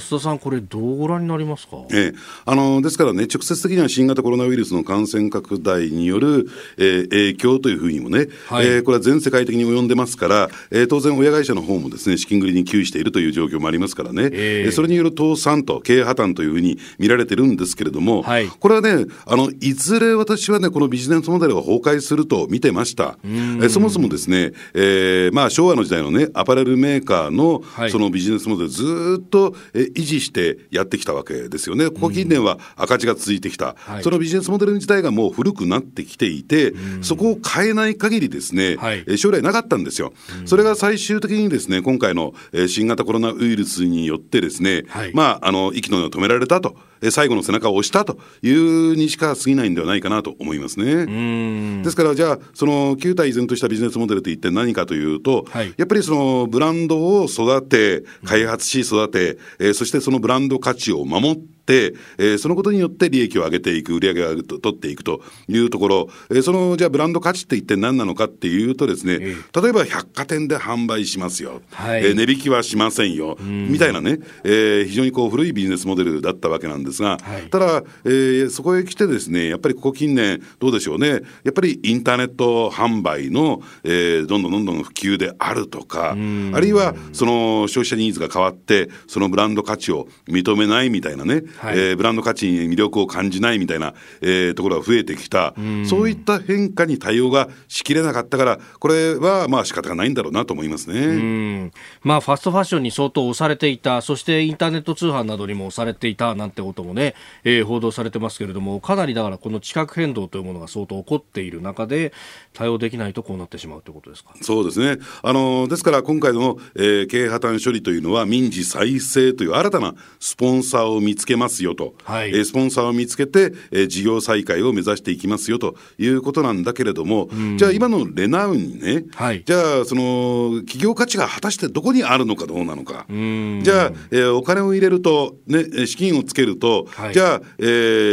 須田さん、これどうご覧になりますか、
ええ、あのですからね直接的には新型コロナウイルスの感染拡大による、えー、影響というふうにもね、はい、えー、これは全世界的に及んでますから、えー、当然親会社の方もですね資金繰りに窮しているという状況もありますからね、えー、それによる倒産と経営破綻というふうに見られてるんですけれども、はい、これはね、あのいずれ私はね、このビジネスモデルが崩壊すると見てました。えそもそもですね、えーまあ、昭和の時代のね、アパレルメーカーのそのビジネスモデル、ずっとえ維持してやってきたわけですよね。ここ近年は赤字が続いてきた、はい、そのビジネスモデル自体がもう古くなってきていて、そこを変えない限りですね、はい、将来なかったんですよ。それが最終的にですね、今回の新型コロナウイルスによってですね、はい、まあ、あの、息の止められたと。最後の背中を押したというにしか過ぎないんではないかなと思いますね。ですからじゃあその旧体依然としたビジネスモデルって一体何かというと、はい、やっぱりそのブランドを育て開発し育て、えー、そしてそのブランド価値を守って、えー、そのことによって利益を上げていく、売り上げを取っていくというところ、えー、そのじゃあブランド価値って一体何なのかっていうとですね、例えば百貨店で販売しますよ、はい、えー、値引きはしませんよ、みたいなね、えー、非常にこう古いビジネスモデルだったわけなんですが、はい、ただ、えー、そこへ来てですね、やっぱりここ近年、どうでしょうね、やっぱりインターネット販売の、えー、どんどんどんどん普及であるとか、あるいはその消費者ニーズが変わって、そのブランド価値を認めないみたいなね、はい、えー、ブランド価値に魅力を感じないみたいな、えー、ところが増えてきた、そういった変化に対応がしきれなかったから、これはまあ仕方がないんだろうなと思いますね。
まあ、ファストファッションに相当押されていた、そしてインターネット通販などにも押されていたなんてこともね、えー、報道されてますけれども、かなりだからこの地殻変動というものが相当起こっている中で、対応できないとこうなってしまうということですか？
そうですね。あのですから今回の、えー、経営破綻処理というのは民事再生という新たなスポンサーを見つけますよと、はい、えー、スポンサーを見つけて、えー、事業再開を目指していきますよということなんだけれども、じゃあ今のレナウンにね、はい、じゃあその企業価値が果たしてどこにあるのかどうなのか、じゃあ、えー、お金を入れると、ね、資金をつけると、はい、じゃあ、え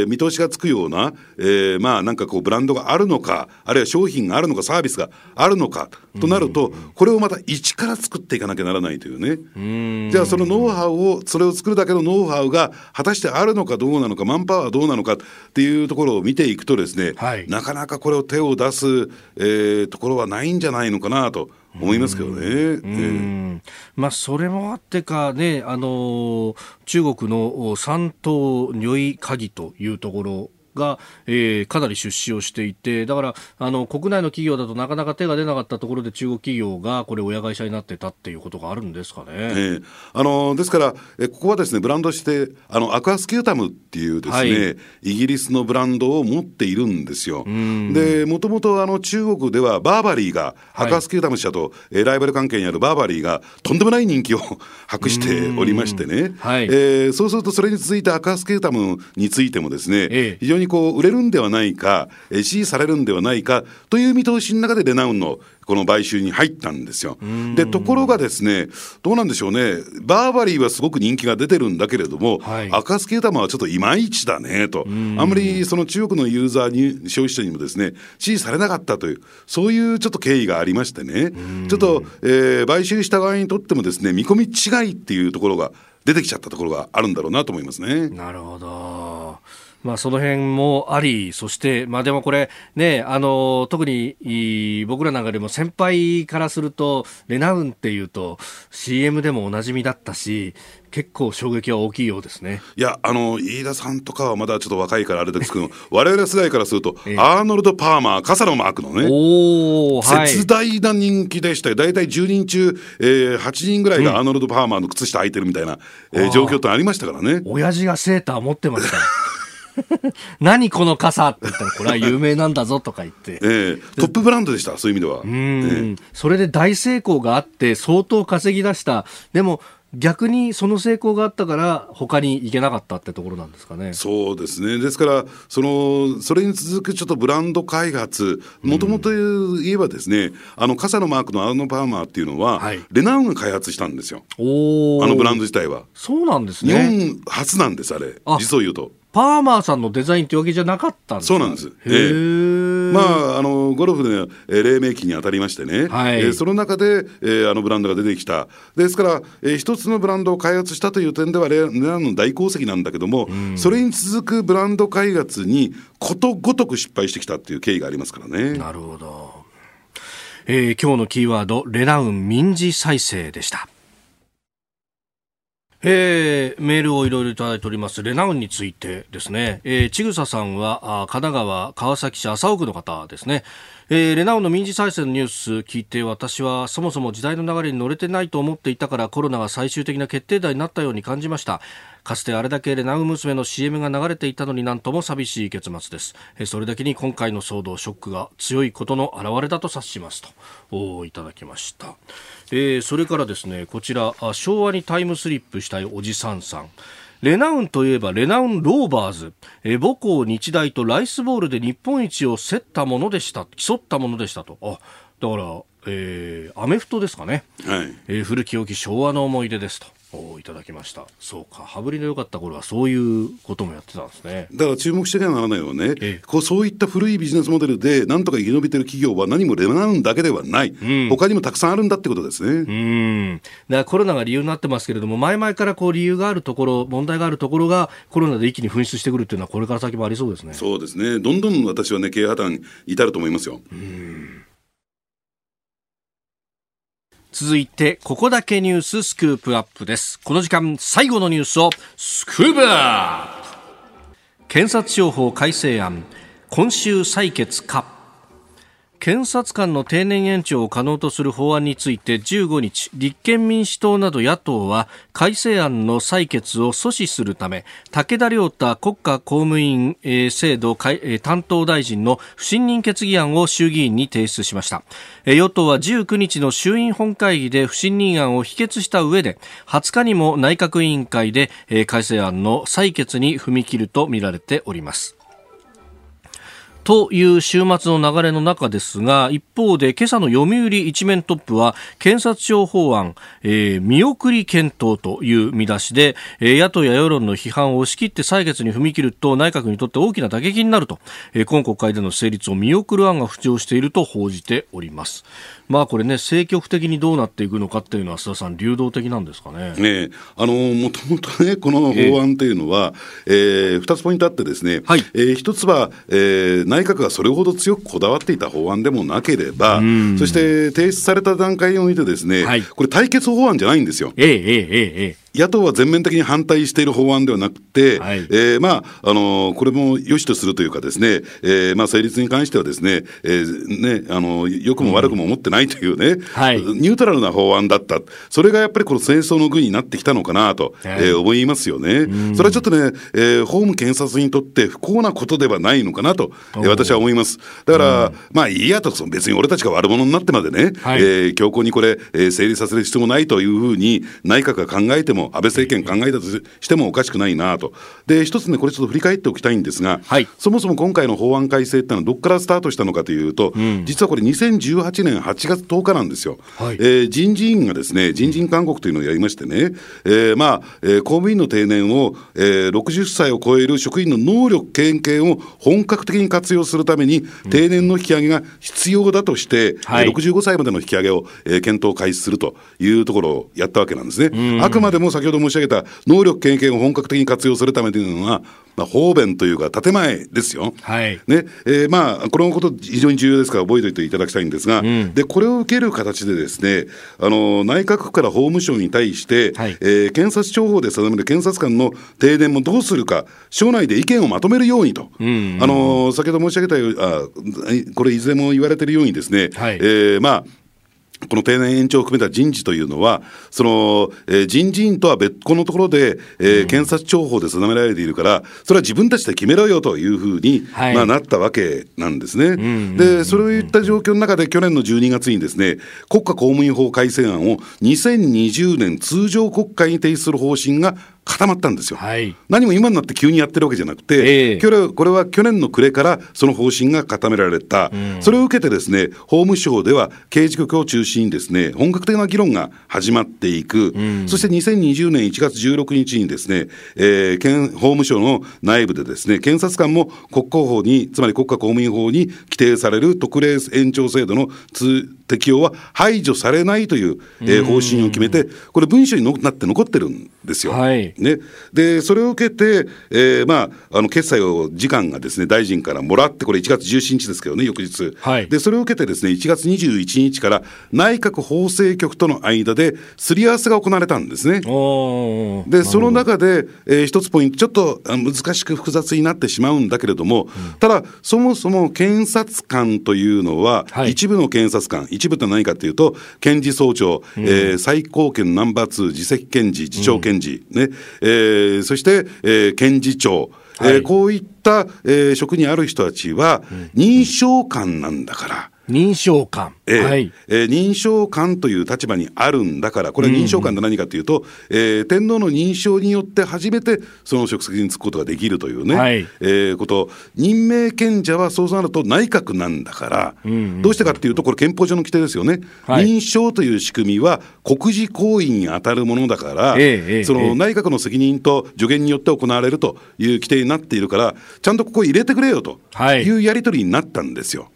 ー、見通しがつくような、えー、まあなんかこうブランドがあるのか、あるいは商品があるのか、サービスがあるのかとなると、これをまた一から作っていかなきゃならないというね。じゃあそのノウハウを、それを作るだけのノウハウが果たしてあるのかどうなのか、マンパワーはどうなのかっていうところを見ていくとですね、はい、なかなかこれを手を出す、えー、ところはないんじゃないのかなと。思いますけどね。え
ー、まあ、それもあってかね、あの中国の三島如意鍵というところが、えー、かなり出資をしていて、だからあの国内の企業だとなかなか手が出なかったところで中国企業がこれ親会社になってたっていうことがあるんですかね。え
ー、あのですから、えここはですねブランドとしてあのアクアスキュータムっていうですね、はい、イギリスのブランドを持っているんですよ。でもともとあの中国ではバーバリーが、アクアスキュータム社と、えライバル関係にあるバーバリーがとんでもない人気を博しておりましてね、はい、えー、そうするとそれに続いてアクアスキュータムについてもですね、えー、非常にこう売れるんではないか、支持されるんではないかという見通しの中でレナウンのこの買収に入ったんですよ。で、ところがですね、どうなんでしょうね、バーバリーはすごく人気が出てるんだけれども、はい、赤スケータマはちょっといまいちだねと、あんまりその中国のユーザーに、消費者にもですね、支持されなかったという、そういうちょっと経緯がありましてね、ちょっと、えー、買収した側にとってもですね、見込み違いっていうところが出てきちゃったところがあるんだろうなと思いますね。
なるほど。まあ、その辺もあり、そして、まあ、でもこれ、ね、あの、特に僕らなんかでも先輩からすると、レナウンっていうと CM でもおなじみだったし、結構衝撃は大きいようですね。
いや、あの、飯田さんとかはまだちょっと若いからあれですけど、我々世代からすると、ええ、アーノルド・パーマー、傘のマークのね、お絶大な人気でしたよ。大体10人中、えー、8人ぐらいがアーノルド・パーマーの靴下履いてるみたいな、うん、えー、状況ってありましたからね。
親父がセーター持ってました。何この傘って言ったら、これは有名なんだぞとか言って。
えー、トップブランドでした、そういう意味では。
うん、えー、それで大成功があって、相当稼ぎ出した。でも、逆にその成功があったから他に行けなかったってところなんですかね。
そうですね。ですからそのそれに続くちょっとブランド開発、もともと言えばですね、あの傘のマークのアーノパーマーっていうのは、はい、レナウンが開発したんですよ。おあのブランド自体は。
そうなんですね。
日本初なんですあれ。実を言うと。
パーマーさんのデザインってわけじゃなかったんです
そうなんです。ええ、まあ、あの、ゴルフで、えー、黎明期に当たりましてね、はい、えー、その中で、えー、あのブランドが出てきた。ですから、えー、一つのブランドを開発したという点では、レナの大功績なんだけども、それに続くブランド開発にことごとく失敗してきたっていう経緯がありますからね。
なるほど。えー、今日のキーワード、レナウン民事再生でした。えー、メールをいろいろいただいております。レナウンについてですね。えー、ちぐささんは、あ神奈川川崎市麻生区の方ですね。えー、レナウの民事再生のニュース聞いて私はそもそも時代の流れに乗れてないと思っていたからコロナが最終的な決定打になったように感じました。かつてあれだけレナウ娘の CM が流れていたのになんとも寂しい結末です、えー、それだけに今回の騒動ショックが強いことの表れだと察しますといただきました、えー、それからですねこちら昭和にタイムスリップしたいおじさんさん。レナウンといえばレナウンローバーズ、え母校日大とライスボールで日本一を競ったものでした、競ったものでしたと。あ、だから、えー、アメフトですかね。はい。えー、古き良き昭和の思い出ですと。いただきました。そうか。羽振りの良かった頃はそういうこともやってたんですね。
だから注目してならないのはね、ええ、こうそういった古いビジネスモデルでなんとか生き延びてる企業は何もレナウンだけではない、うん、他にもたくさんあるんだってことですね。うん。
だからコロナが理由になってますけれども前々からこう理由があるところ問題があるところがコロナで一気に噴出してくるっていうのはこれから先もありそうですね。
そうですね。どんどん私はね経営破綻に至ると思いますよ。うん
続いて、ここだけニューススクープアップです。この時間、最後のニュースをスクープアップ。検察庁法改正案。今週採決か。検察官の定年延長を可能とする法案について15日立憲民主党など野党は改正案の採決を阻止するため武田良太国家公務員制度担当大臣の不信任決議案を衆議院に提出しました。与党は19日の衆院本会議で不信任案を否決した上で20日にも内閣委員会で改正案の採決に踏み切るとみられております。という週末の流れの中ですが一方で今朝の読売一面トップは検察庁法案、えー、見送り検討という見出しで、えー、野党や世論の批判を押し切って採決に踏み切ると内閣にとって大きな打撃になると、えー、今国会での成立を見送る案が浮上していると報じております。まあこれね、政局的にどうなっていくのかっていうのは、須田さん、流動的なんですかね？
ねあの、もともとね、この法案というのは、えー、えー、2つポイントあってですね、はい、えー、1つは、えー、内閣がそれほど強くこだわっていた法案でもなければ、そして提出された段階においてですね、はい、これ対決法案じゃないんですよ。
ええええええ
野党は全面的に反対している法案ではなくて、はい、えー、まあ、あのこれも良しとするというかですね、えー、まあ、成立に関してはですね、えー、ね、あの、良くも悪くも思ってないというね、うんはい、ニュートラルな法案だった。それがやっぱりこの戦争の具になってきたのかなと、はい、えー、思いますよね。それはちょっとね、えー、法務検察にとって不幸なことではないのかなと、えー、私は思います。だから、まあいいやと、別に俺たちが悪者になってまでね、はい、えー、強行にこれ、えー、成立させる必要もないというふうに内閣が考えても、安倍政権考ええたとしてもおかしくないなと。で、一つね、これちょっと振り返っておきたいんですが、はい、そもそも今回の法案改正ってのはどこからスタートしたのかというと、うん、実はこれ2018年8月10日なんですよ。はい、えー、人事院がですね、人事院勧告というのをやりましてね、えー、まあ、えー、公務員の定年を、えー、60歳を超える職員の能力経験を本格的に活用するために、定年の引き上げが必要だとして、はい、65歳までの引き上げを、えー、検討開始するというところをやったわけなんですね。あくまでも先ほど申し上げた能力経験を本格的に活用するためというのは、まあ、方便というか、建前ですよ。はい。ね、えー、まあ、このこと非常に重要ですから覚えておいていただきたいんですが、うん、で、これを受ける形でですね、あの、内閣府から法務省に対して、はい、えー、検察庁法で定める検察官の定年もどうするか、省内で意見をまとめるようにと。うんうん、あの、先ほど申し上げたように、あこれいずれも言われているようにですね、はい、えー、まあ、この定年延長を含めた人事というのは、その、えー、人事院とは別個のところで、えー、うん、検察庁法で定められているから、それは自分たちで決めろよというふうに、はい、まあ、なったわけなんですね。で、そういった状況の中で、去年の12月にですね、国家公務員法改正案を2020年通常国会に提出する方針が固まったんですよ、はい、何も今になって急にやってるわけじゃなくて、えー、これは去年の暮れからその方針が固められた、うん、それを受けてですね法務省では刑事局を中心にですね本格的な議論が始まっていく、うん、そして2020年1月16日にですね、えー、法務省の内部でですね検察官も国交法につまり国家公務員法に規定される特例延長制度の通適用は排除されないという、えー、方針を決めて、これ、文書になって残ってるんですよ。はい、ね、で、それを受けて、えー、まあ、あの決裁を次官がですね大臣からもらって、これ、1月17日ですけどね、翌日、はい、でそれを受けて、ですね1月21日から内閣法制局との間ですり合わせが行われたんですね。で、その中で、えー、一つポイント、ちょっと難しく複雑になってしまうんだけれども、うん、ただ、そもそも検察官というのは、はい、一部の検察官、一部って何かというと、検事総長、うん、えー、最高検ナンバー2、次席検事、次長検事、うん、ねえー、そして、えー、検事長、はい、えー、こういった、えー、職にある人たちは、認証官なんだから。
認証官。
えー、はい、えー、認証官という立場にあるんだから、これは認証官って何かというと、うん、えー、天皇の認証によって初めてその職責に就くことができるというね、はい、えー、こと、任命権者はそうなると内閣なんだから、うんうん、どうしてかっていうと、これ、憲法上の規定ですよね、はい、認証という仕組みは国事行為に当たるものだから、えー、その内閣の責任と助言によって行われるという規定になっているから、ちゃんとここ入れてくれよとい。うやり取りになったんですよ。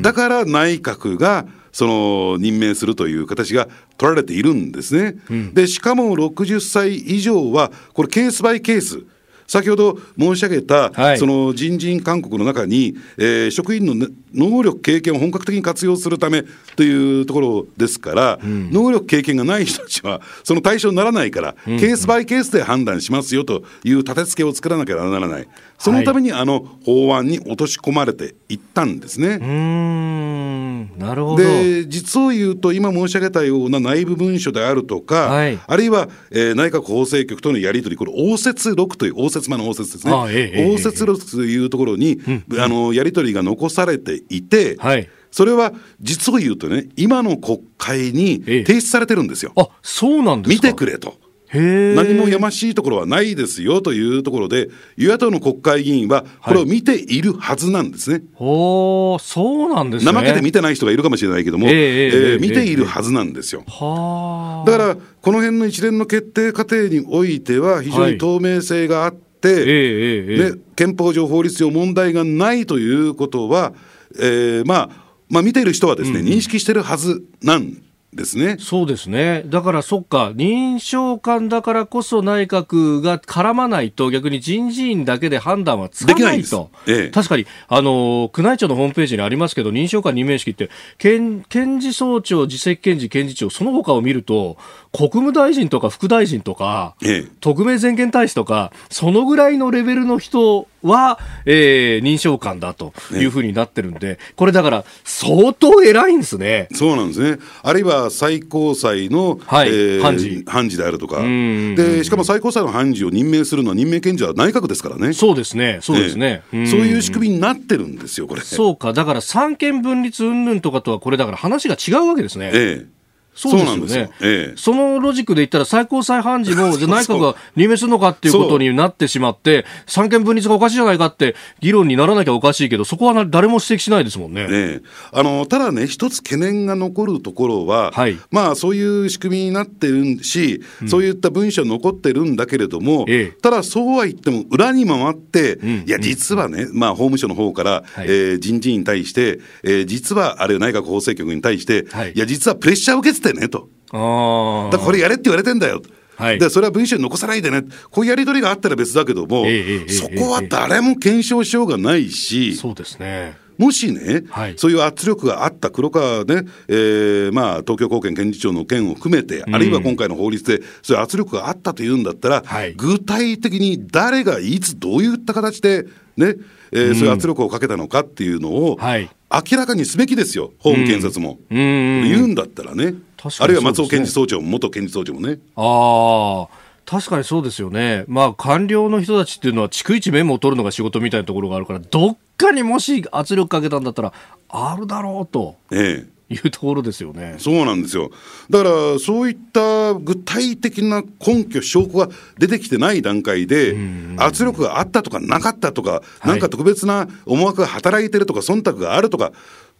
だから内閣がその任命するという形が取られているんですね。うん、でしかも60歳以上はこれケースバイケース先ほど申し上げた、
はい。
その人事院勧告の中に、えー職員の、ね、能力、経験を本格的に活用するためというところですから、能力、経験がない人たちは、その対象にならないから、ケースバイケースで判断しますよという立て付けを作らなきゃならない、そのためにあの法案に落とし込まれていったんですね。
うーん。なるほど。
で実を言うと、今申し上げたような内部文書であるとか、
はい。
あるいは、えー内閣法制局とのやり取り、これ、応接録という、応接間の応接ですね、
あええええ
応接録というところに、あのやり取りが残されていて、
はい。
それは実を言うとね、今の国会に
ええ。
提出されてるんですよ。
あそうなんです
見
か
てくれと。何もやましいところはないですよというところで、与野党の国会議員は、これを見ているはずなんですね。
おーそうなんですね。
怠けて見てない人がいるかもしれないけども、
ええええええ
えー見ているはずなんですよ。
はあ。
だから、この辺の一連の決定過程においては、非常に透明性があって、
ええええええ
ね、憲法上、法律上問題がないということは、えーまあ、まあ、見ている人はですね、認識してるはずなんですね。
そうですね。だからそっか、認証官だからこそ内閣が絡まないと逆に人事院だけで判断はつか
ないんです
ないと。
ええ
確かに、あの、宮内庁のホームページにありますけど、認証官任命式って、検検事総長、次席検事、検事長、その他を見ると、国務大臣とか副大臣とか、
ええ
特命全権大使とか、そのぐらいのレベルの人は、えー認証官だというふうになってるんで、これだから、相当偉いんですね。
そうなんですね。あるいは最高裁の、
はい
えー
判事
判事であるとか。で、しかも最高裁の判事を任命するのは任命権者は内閣ですからね。
そうですね、そうですね。ん
ええそういう仕組みになってるんですよ、これ。
そうか、だから三権分立云々とかとは、これだから話が違うわけですね。
ええ
そう
なんですよ。
ね。
ええ。
そのロジックで言ったら、最高裁判事も、じゃあ内閣が任命するのかっていうことになってしまって、三権分立がおかしいじゃないかって議論にならなきゃおかしいけど、そこはな誰も指摘しないですもんね。
ええ。あのただね、一つ懸念が残るところは、
はい。
まあ、そういう仕組みになってるし、そういった文書残ってるんだけれども、
ええ。
ただ、そうは言っても、裏に回って、
ん
いや、実はね、まあ、法務省の方から、
はい。
えー人事に対して、えー実は、あるいは内閣法制局に対して、
はい。
い、や、実はプレッシャーを受けててねと。だからこれやれって言われてんだよ。
はい。
でそれは文書に残さないでね、こういうやり取りがあったら別だけども、
ええええ
そこは誰も検証しようがないし、
そうですね。
もしね、
はい。
そういう圧力があった黒川ね、えーまあ、東京高検検事長の件を含めて、あるいは今回の法律で、そういう圧力があったというんだったら、
はい。
具体的に誰がいつ、どういった形で、ねえーそういう圧力をかけたのかっていうのを、
はい。
明らかにすべきですよ、法務検察も。
うん。うん。
言うんだったらねあるいは松尾検事総長も、元検事総長もね。
ああ。確かにそうですよね。まあ、官僚の人たちっていうのは、逐一メモを取るのが仕事みたいなところがあるから、どっかにもし圧力かけたんだったら、あるだろうと
ええ
いうところですよね。
そうなんですよ。だから、そういった具体的な根拠、証拠が出てきてない段階で、圧力があったとかなかったとか、
い
なんか特別な思惑が働いてるとか、忖度があるとか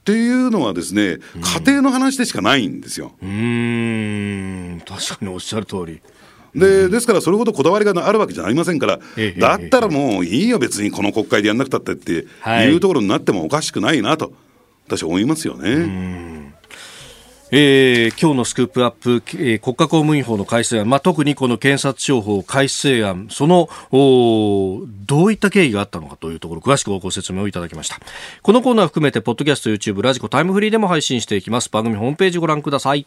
っていうのはですね、家庭の話でしかないんですよ。
うーん、確かにおっしゃる通り。
でですから、それほどこだわりがあるわけじゃありませんから
ええ、
だったらもういいよ、別にこの国会でやんなくたってって
はい
いうところになってもおかしくないなと、私は思いますよね。
えー今日のスクープアップ、えー国家公務員法の改正案、まあ、特にこの検察庁法改正案、そのおどういった経緯があったのかというところ、詳しくご説明をいただきました。このコーナー含めて、ポッドキャスト、YouTube、ラジコ、タイムフリーでも配信していきます。番組ホームページご覧ください。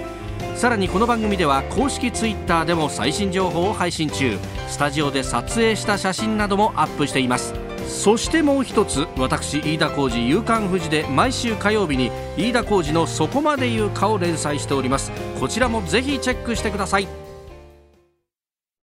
さらにこの番組では公式 Twitter でも最新情報を配信中。スタジオで撮影した写真などもアップしています。そしてもう一つ私飯田浩司夕刊富士で毎週火曜日に飯田浩司の「そこまで言うか」を連載しております。こちらもぜひチェックしてください。